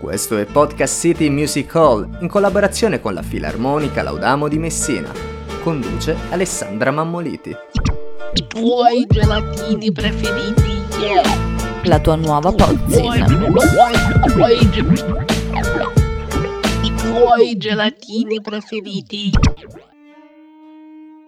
Questo è Podcast City Music Hall in collaborazione con la Filarmonica Laudamo di Messina. Conduce Alessandra Mammoliti. I tuoi gelatini preferiti. Yeah. La tua nuova pozzina. I tuoi gelatini preferiti.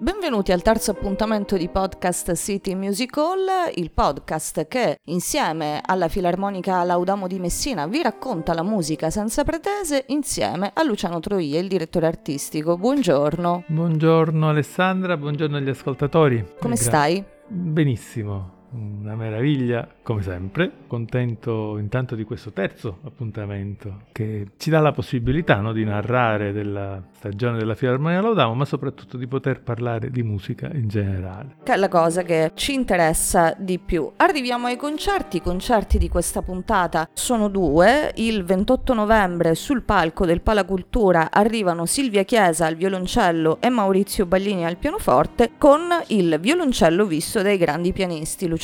Benvenuti al terzo appuntamento di Podcast City Music Hall, il podcast che insieme alla Filarmonica Laudamo di Messina vi racconta la musica senza pretese insieme a Luciano Troia, il direttore artistico. Buongiorno. Buongiorno Alessandra, buongiorno agli ascoltatori. Come Gra- stai? Benissimo, una meraviglia come sempre. Contento intanto di questo terzo appuntamento che ci dà la possibilità no, di narrare della stagione della Filarmonia Laudamo, ma soprattutto di poter parlare di musica in generale. Che è la cosa che ci interessa di più. Arriviamo ai concerti, i concerti di questa puntata sono due. Il 28 novembre sul palco del Palacultura arrivano Silvia Chiesa al violoncello e Maurizio Ballini al pianoforte con il violoncello visto dai grandi pianisti, Luciano.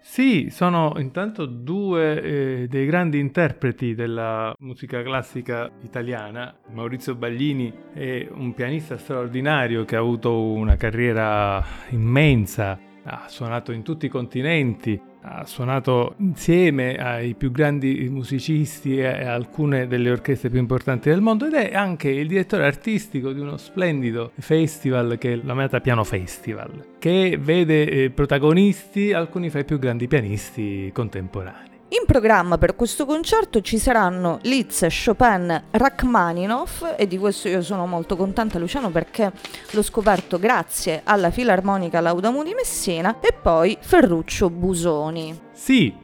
Sì, sono intanto due eh, dei grandi interpreti della musica classica italiana. Maurizio Baglini è un pianista straordinario che ha avuto una carriera immensa, ha suonato in tutti i continenti, ha suonato insieme ai più grandi musicisti e a alcune delle orchestre più importanti del mondo ed è anche il direttore artistico di uno splendido festival che è l'Ameata Piano Festival, che vede eh, protagonisti alcuni fra i più grandi pianisti contemporanei. In programma per questo concerto ci saranno Liszt, Chopin, Rachmaninoff e di questo io sono molto contenta Luciano perché l'ho scoperto grazie alla Filarmonica Laudamo di Messina e poi Ferruccio Busoni. Sì,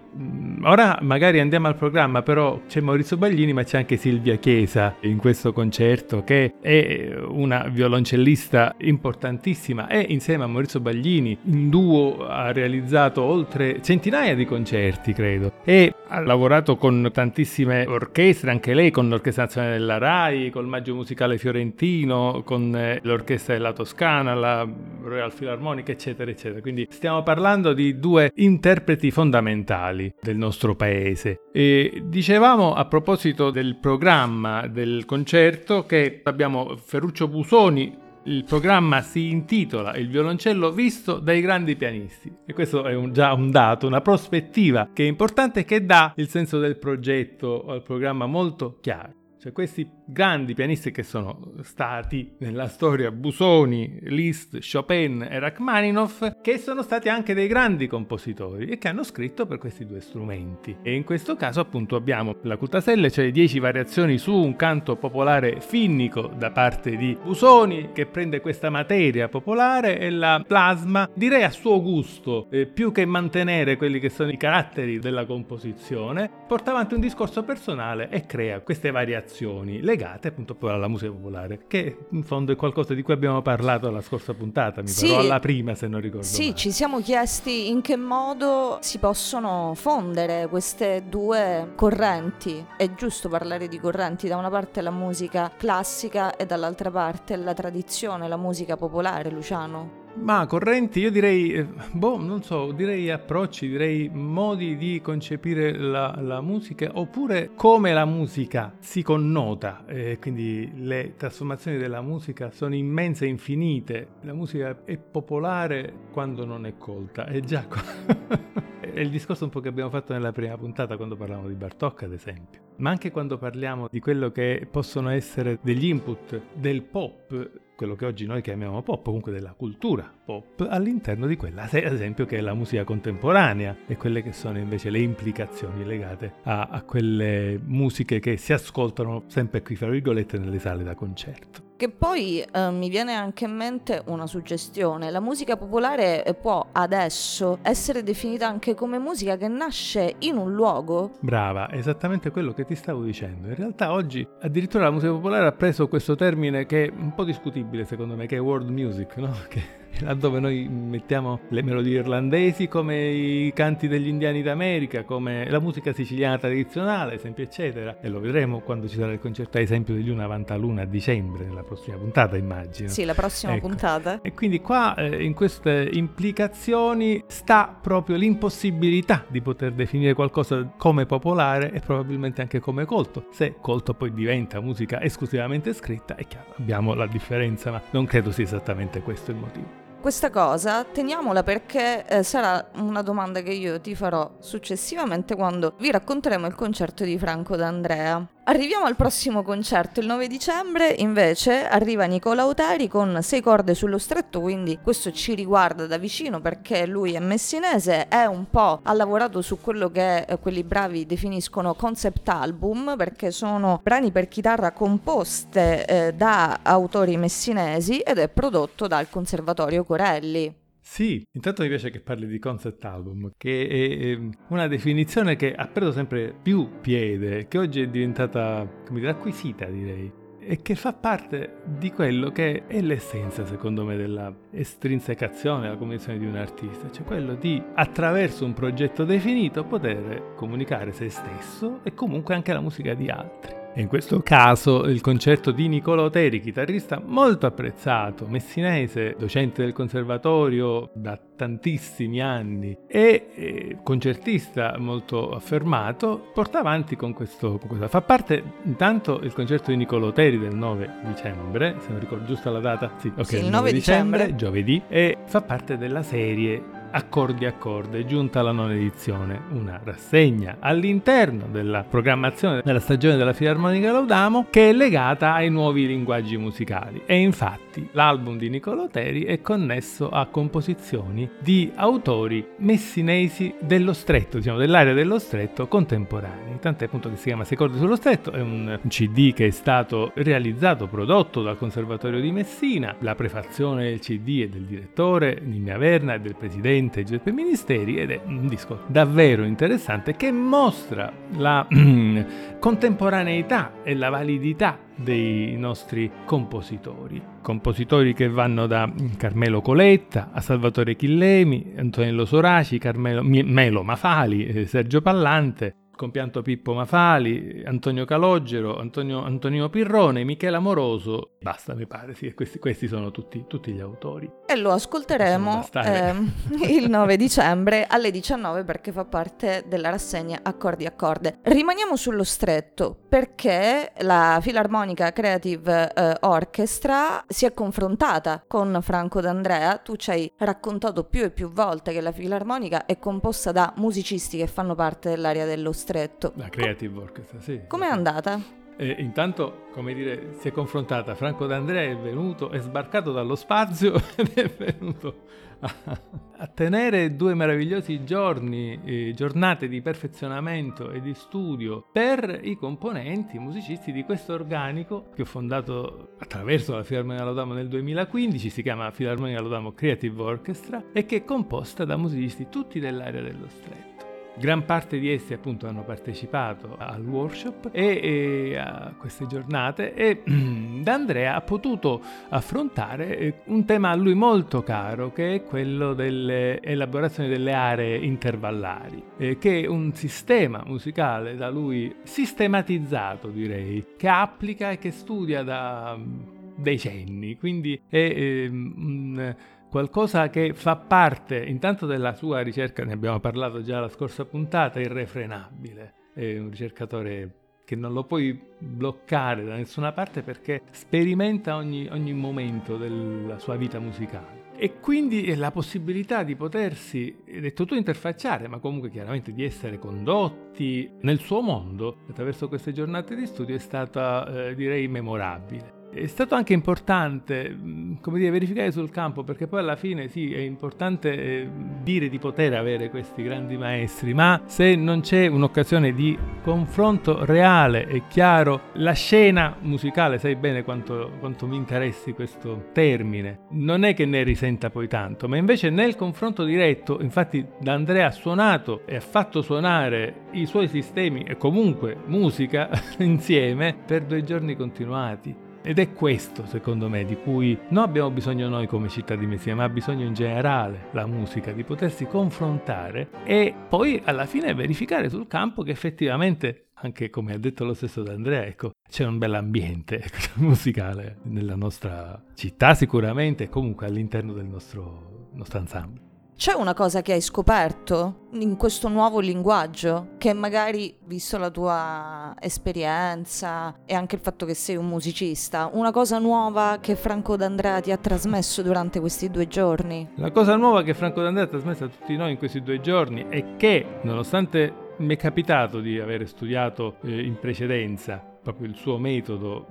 ora magari andiamo al programma, però c'è Maurizio Baglini, ma c'è anche Silvia Chiesa in questo concerto, che è una violoncellista importantissima. E insieme a Maurizio Baglini in duo ha realizzato oltre centinaia di concerti, credo, e ha lavorato con tantissime orchestre, anche lei con l'Orchestra Nazionale della RAI, col Maggio Musicale Fiorentino, con eh, l'Orchestra della Toscana, la Royal Philharmonic, eccetera, eccetera. Quindi stiamo parlando di due interpreti fondamentali del nostro paese. E dicevamo a proposito del programma del concerto che abbiamo Ferruccio Busoni, il programma si intitola Il violoncello visto dai grandi pianisti e questo è un, già un dato, una prospettiva che è importante e che dà il senso del progetto al programma molto chiaro. Cioè questi grandi pianisti che sono stati nella storia Busoni, Liszt, Chopin e Rachmaninoff, che sono stati anche dei grandi compositori e che hanno scritto per questi due strumenti. E in questo caso appunto abbiamo la Cutaselle, cioè 10 variazioni su un canto popolare finnico da parte di Busoni, che prende questa materia popolare e la plasma, direi a suo gusto, eh, più che mantenere quelli che sono i caratteri della composizione, porta avanti un discorso personale e crea queste variazioni legate appunto poi alla musica popolare, che in fondo è qualcosa di cui abbiamo parlato la scorsa puntata, mi Sì. pare, alla prima se non ricordo Sì, male. ci siamo chiesti in che modo si possono fondere queste due correnti. È giusto parlare di correnti, da una parte la musica classica e dall'altra parte la tradizione, la musica popolare, Luciano. Ma correnti, io direi, eh, boh, non so, direi approcci, direi modi di concepire la, la musica, oppure come la musica si connota, eh, quindi le trasformazioni della musica sono immense infinite. La musica è popolare quando non è colta, è già. È il discorso un po' che abbiamo fatto nella prima puntata quando parlavamo di Bartok, ad esempio. Ma anche quando parliamo di quello che possono essere degli input del pop, quello che oggi noi chiamiamo pop, comunque della cultura pop, all'interno di quella, ad esempio, che è la musica contemporanea e quelle che sono invece le implicazioni legate a, a quelle musiche che si ascoltano sempre qui, fra virgolette, nelle sale da concerto. Che poi eh, mi viene anche in mente una suggestione, la musica popolare eh, può adesso essere definita anche come musica che nasce in un luogo? Brava, è esattamente quello che ti stavo dicendo. In realtà oggi addirittura la musica popolare ha preso questo termine che è un po' discutibile secondo me, che è world music, no? Che laddove noi mettiamo le melodie irlandesi come i canti degli indiani d'America, come la musica siciliana tradizionale, esempio eccetera, e lo vedremo quando ci sarà il concerto ad esempio degli Una Vantaluna a dicembre, nella prossima puntata immagino. Sì, la prossima Ecco. puntata. E quindi qua eh, in queste implicazioni sta proprio l'impossibilità di poter definire qualcosa come popolare e probabilmente anche come colto. Se colto poi diventa musica esclusivamente scritta, è chiaro, abbiamo la differenza, ma non credo sia esattamente questo il motivo. Questa cosa teniamola perché eh, sarà una domanda che io ti farò successivamente quando vi racconteremo il concerto di Franco D'Andrea. Arriviamo al prossimo concerto, il 9 dicembre invece arriva Nicola Auteri con sei corde sullo stretto, quindi questo ci riguarda da vicino perché lui è messinese, è un po' ha lavorato su quello che eh, quelli bravi definiscono concept album perché sono brani per chitarra composte eh, da autori messinesi ed è prodotto dal Conservatorio Corelli. Sì, intanto mi piace che parli di concept album, che è una definizione che ha preso sempre più piede, che oggi è diventata, come dire, acquisita direi, e che fa parte di quello che è l'essenza, secondo me, della estrinsecazione, della comunicazione di un artista, cioè quello di, attraverso un progetto definito, poter comunicare se stesso e comunque anche la musica di altri. E in questo caso il concerto di Nicola Oteri, chitarrista molto apprezzato, messinese, docente del conservatorio da tantissimi anni e concertista molto affermato, porta avanti con questo, con questo. Fa parte intanto il concerto di Nicola Oteri del 9 dicembre, se non ricordo giusta la data, sì, ok, Sì, il 9 dicembre. giovedì, e fa parte della serie Accordi Accordi, è giunta la nona edizione, una rassegna all'interno della programmazione della stagione della Filarmonica Laudamo che è legata ai nuovi linguaggi musicali. E infatti l'album di Niccolo Teri è connesso a composizioni di autori messinesi dello stretto, diciamo dell'area dello stretto contemporanei, tant'è appunto che si chiama Secordi sullo stretto, è un CD che è stato realizzato, prodotto dal Conservatorio di Messina, la prefazione del CD è del direttore Nina Verna e del presidente Giuseppe Ministeri ed è un disco davvero interessante che mostra la contemporaneità e la validità dei nostri compositori. Compositori che vanno da Carmelo Coletta a Salvatore Chillemi, Antonello Soraci, Carmelo, Melo Mafali, eh, Sergio Pallante, compianto Pippo Mafali, Antonio Calogero, Antonio, Antonino Pirrone, Michela Moroso, basta mi pare, sì, questi, questi sono tutti, tutti gli autori. E lo ascolteremo ehm, il 9 dicembre alle 19 perché fa parte della rassegna Accordi a Corde. Rimaniamo sullo stretto perché la Filarmonica Creative eh, Orchestra si è confrontata con Franco D'Andrea. Tu ci hai raccontato più e più volte che la Filarmonica è composta da musicisti che fanno parte dell'area dello stretto. La Creative Orchestra, sì. Com'è andata? E intanto, come dire, si è confrontata. Franco D'Andrea è venuto, è sbarcato dallo spazio ed è venuto a, a tenere due meravigliosi giorni, eh, giornate di perfezionamento e di studio per i componenti, i musicisti di questo organico che ho fondato attraverso la Filarmonia Laudamo nel 2015, si chiama Filarmonia Laudamo Creative Orchestra e che è composta da musicisti tutti dell'area dello stretto. Gran parte di essi appunto hanno partecipato al workshop e, e a queste giornate e D'Andrea ha potuto affrontare eh, un tema a lui molto caro che è quello delle elaborazioni delle aree intervallari, eh, che è un sistema musicale da lui sistematizzato direi, che applica e che studia da mm, decenni, quindi è ehm, un qualcosa che fa parte intanto della sua ricerca, ne abbiamo parlato già la scorsa puntata, irrefrenabile. È un ricercatore che non lo puoi bloccare da nessuna parte perché sperimenta ogni, ogni momento della sua vita musicale. E quindi la possibilità di potersi, detto tu, interfacciare, ma comunque chiaramente di essere condotti nel suo mondo attraverso queste giornate di studio è stata, eh, direi, memorabile. È stato anche importante, mh, come dire, verificare sul campo, perché poi alla fine sì, è importante eh, dire di poter avere questi grandi maestri, ma se non c'è un'occasione di confronto reale e chiaro, la scena musicale, sai bene quanto, quanto mi interessi questo termine, non è che ne risenta poi tanto, ma invece nel confronto diretto, infatti D'Andrea ha suonato e ha fatto suonare i suoi sistemi e comunque musica insieme per due giorni continuati Ed è questo, secondo me, di cui non abbiamo bisogno noi come città di Messina, ma ha bisogno in generale la musica, di potersi confrontare e poi alla fine verificare sul campo che effettivamente anche come ha detto lo stesso D'Andrea, ecco, c'è un bel ambiente ecco, musicale nella nostra città sicuramente e comunque all'interno del nostro, nostro ensemble. C'è una cosa che hai scoperto in questo nuovo linguaggio che magari, visto la tua esperienza e anche il fatto che sei un musicista, una cosa nuova che Franco D'Andrea ti ha trasmesso durante questi due giorni? La cosa nuova che Franco D'Andrea ha trasmesso a tutti noi in questi due giorni è che, nonostante mi è capitato di aver studiato eh, in precedenza proprio il suo metodo,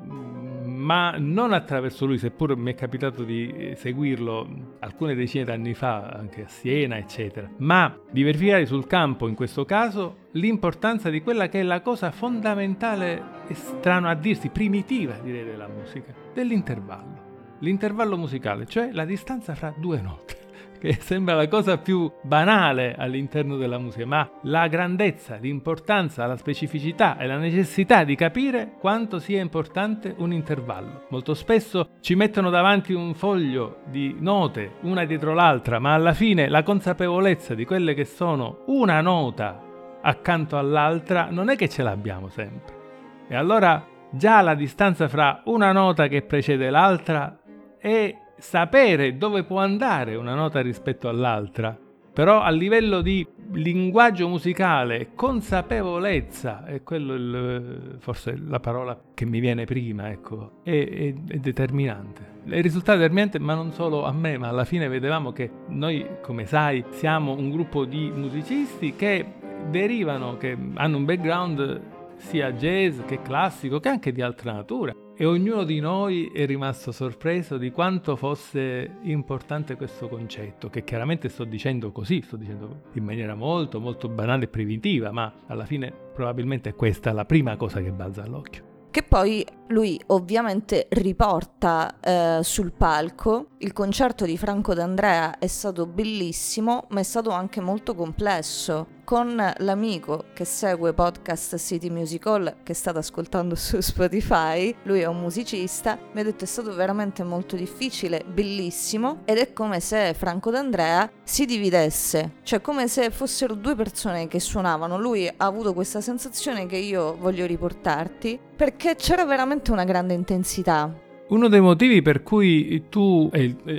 ma non attraverso lui, seppur mi è capitato di eh, seguirlo alcune decine d'anni fa, anche a Siena, eccetera, ma di verificare sul campo, in questo caso, l'importanza di quella che è la cosa fondamentale, è strano a dirsi, primitiva direi della musica, dell'intervallo. L'intervallo musicale, cioè la distanza fra due note che sembra la cosa più banale all'interno della musica, ma la grandezza, l'importanza, la specificità e la necessità di capire quanto sia importante un intervallo. Molto spesso ci mettono davanti un foglio di note, una dietro l'altra, ma alla fine la consapevolezza di quelle che sono una nota accanto all'altra non è che ce l'abbiamo sempre. E allora già la distanza fra una nota che precede l'altra è sapere dove può andare una nota rispetto all'altra, però a livello di linguaggio musicale, consapevolezza, è quello il, forse la parola che mi viene prima, ecco, è, è, è determinante. Il risultato è determinante, ma non solo a me, ma alla fine vedevamo che noi, come sai, siamo un gruppo di musicisti che derivano, che hanno un background sia jazz che classico, che anche di altra natura e ognuno di noi è rimasto sorpreso di quanto fosse importante questo concetto, che chiaramente sto dicendo così, sto dicendo in maniera molto molto banale e primitiva, ma alla fine probabilmente questa è la prima cosa che balza all'occhio. Che poi lui ovviamente riporta eh, sul palco. Il concerto di Franco D'Andrea è stato bellissimo, ma è stato anche molto complesso con l'amico che segue podcast City Musical che state ascoltando su Spotify, lui è un musicista, mi ha detto è stato veramente molto difficile, bellissimo. Ed è come se Franco D'Andrea si dividesse, cioè come se fossero due persone che suonavano, lui ha avuto questa sensazione che io voglio riportarti perché c'era veramente una grande intensità. Uno dei motivi per cui tu,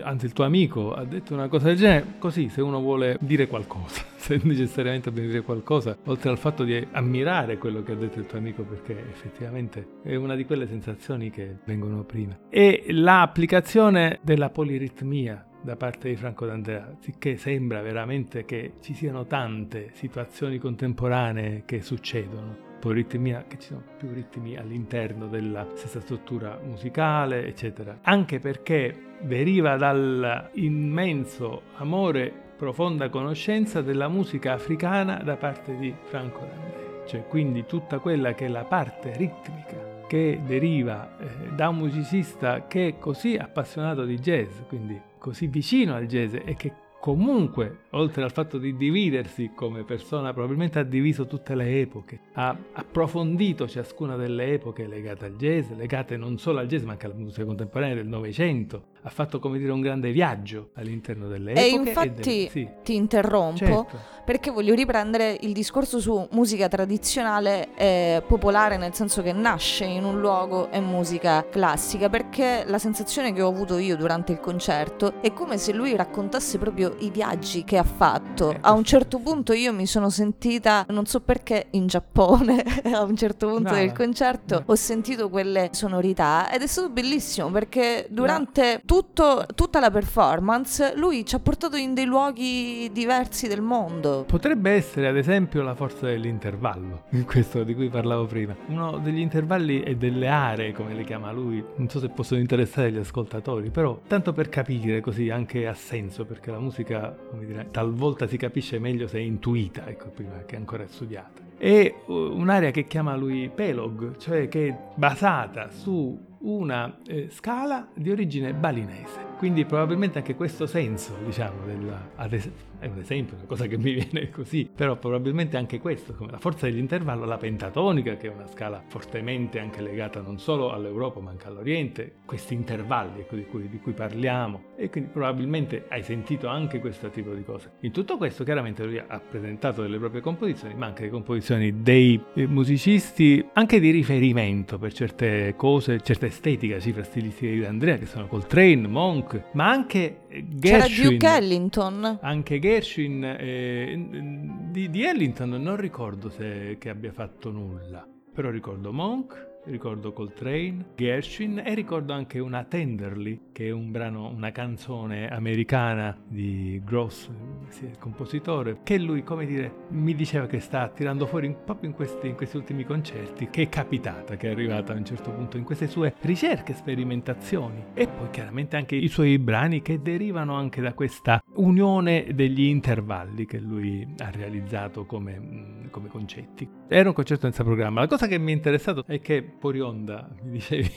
anzi il tuo amico, ha detto una cosa del genere, così se uno vuole dire qualcosa, se necessariamente deve dire qualcosa, oltre al fatto di ammirare quello che ha detto il tuo amico, perché effettivamente è una di quelle sensazioni che vengono prima. E l'applicazione della poliritmia da parte di Franco D'Andrea, sicché sembra veramente che ci siano tante situazioni contemporanee che succedono ritmia, che ci sono più ritmi all'interno della stessa struttura musicale, eccetera. Anche perché deriva dall'immenso amore, profonda conoscenza della musica africana da parte di Franco D'Andrea, cioè quindi tutta quella che è la parte ritmica che deriva eh, da un musicista che è così appassionato di jazz, quindi così vicino al jazz e che comunque, oltre al fatto di dividersi come persona, probabilmente ha diviso tutte le epoche, ha approfondito ciascuna delle epoche legate al jazz, legate non solo al jazz ma anche alla musica contemporanea del Novecento, ha fatto come dire un grande viaggio all'interno delle epoche. E infatti e del... sì. ti interrompo certo. perché voglio riprendere il discorso su musica tradizionale e popolare, nel senso che nasce in un luogo e musica classica, perché la sensazione che ho avuto io durante il concerto è come se lui raccontasse proprio i viaggi che ha fatto. A un certo punto io mi sono sentita, non so perché, in Giappone, a un certo punto no, del concerto ho sentito quelle sonorità ed è stato bellissimo perché durante... Tutto, tutta la performance, lui ci ha portato in dei luoghi diversi del mondo. Potrebbe essere, ad esempio, la forza dell'intervallo, questo di cui parlavo prima. Uno degli intervalli e delle aree, come le chiama lui, non so se possono interessare gli ascoltatori, però tanto per capire così anche ha senso, perché la musica, come dire, talvolta si capisce meglio se è intuita, ecco, prima che ancora è studiata. È un'area che chiama lui Pelog, cioè che è basata su una eh, scala di origine balinese. Quindi probabilmente anche questo senso, diciamo, della, es- è un esempio, una cosa che mi viene così, però probabilmente anche questo, come la forza dell'intervallo, la pentatonica, che è una scala fortemente anche legata non solo all'Europa ma anche all'Oriente, questi intervalli ecco, di, cui, di cui parliamo, e quindi probabilmente hai sentito anche questo tipo di cose. In tutto questo chiaramente lui ha presentato delle proprie composizioni, ma anche le composizioni dei eh, musicisti, anche di riferimento per certe cose, certa estetica, cifra stilistica di Andrea, che sono Coltrane, Monk, ma anche C'era Gershwin. Duke Ellington. Anche Gershwin eh, di, di Ellington non ricordo se che abbia fatto nulla, però ricordo Monk, ricordo Coltrane, Gershwin e ricordo anche una Tenderly, che è un brano, una canzone americana di Gross, sì, il compositore, che lui, come dire, mi diceva che sta tirando fuori in- proprio in questi, in questi ultimi concerti, che è capitata, che è arrivata a un certo punto in queste sue ricerche, sperimentazioni e poi chiaramente anche i suoi brani che derivano anche da questa unione degli intervalli che lui ha realizzato come, come concetti. Era un concerto senza programma. La cosa che mi è interessato è che fuori onda, mi dicevi,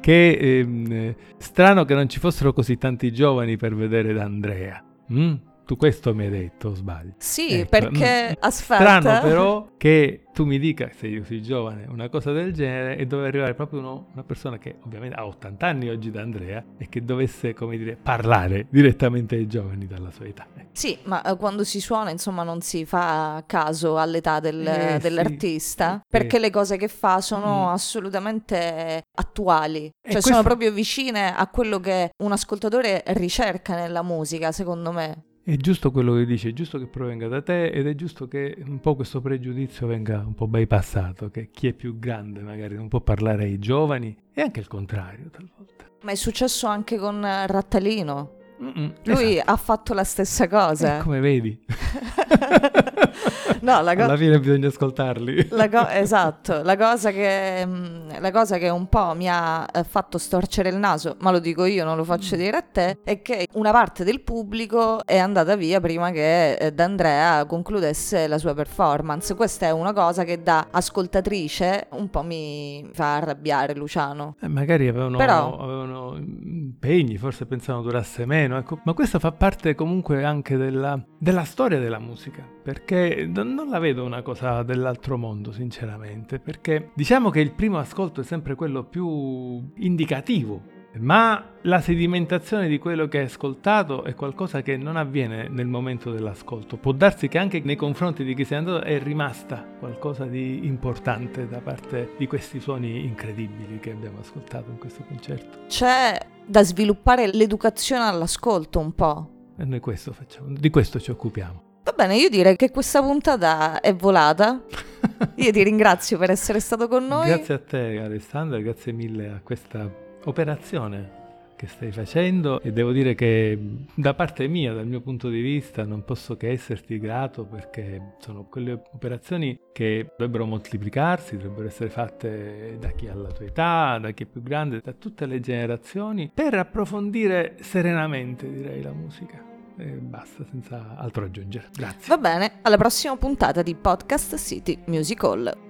che ehm, strano che non ci fossero così tanti giovani per vedere D'Andrea. Mm? Tu questo mi hai detto, sbaglio? Sì, Ecco, perché mm, aspetta. Strano però che tu mi dica, se io sei giovane, una cosa del genere e dove arrivare proprio uno- una persona che ovviamente ha 80 anni oggi da Andrea e che dovesse, come dire, parlare direttamente ai giovani dalla sua età. Ecco. Sì, ma eh, quando si suona, insomma, non si fa caso all'età del- Eh, sì. dell'artista, Sì. perché le cose che fa sono Mm. assolutamente attuali, cioè questo- sono proprio vicine a quello che un ascoltatore ricerca nella musica, secondo me. È giusto quello che dici, è giusto che provenga da te ed è giusto che un po' questo pregiudizio venga un po' bypassato, che chi è più grande magari non può parlare ai giovani e anche il contrario talvolta. Ma è successo anche con Rattalino. Mm-mm, Lui esatto. ha fatto la stessa cosa. Eh, come vedi. No, la co- Alla fine bisogna ascoltarli. La co- esatto, la cosa, che, mm, la cosa che un po' mi ha eh, fatto storcere il naso, ma lo dico io, non lo faccio dire a te, è che una parte del pubblico è andata via prima che eh, D'Andrea concludesse la sua performance. Questa è una cosa che da ascoltatrice un po' mi fa arrabbiare Luciano. Eh, magari avevano, Però- avevano impegni, forse pensavano durasse meno, ecco. ma questo fa parte comunque anche della, della storia della musica, perché non la vedo una cosa dell'altro mondo, sinceramente, perché diciamo che il primo ascolto è sempre quello più indicativo, ma la sedimentazione di quello che hai ascoltato è qualcosa che non avviene nel momento dell'ascolto. Può darsi che anche nei confronti di chi sei andato è rimasta qualcosa di importante da parte di questi suoni incredibili che abbiamo ascoltato in questo concerto. C'è da sviluppare l'educazione all'ascolto un po'. E noi questo facciamo, di questo ci occupiamo. Va bene, io direi che questa puntata è volata. Io ti ringrazio per essere stato con noi. Grazie a te Alessandra, grazie mille a questa operazione che stai facendo e devo dire che da parte mia, dal mio punto di vista, non posso che esserti grato perché sono quelle operazioni che dovrebbero moltiplicarsi, dovrebbero essere fatte da chi ha la tua età, da chi è più grande, da tutte le generazioni, per approfondire serenamente, direi, la musica. E basta, senza altro aggiungere. Grazie. Va bene, alla prossima puntata di Podcast City Music Hall.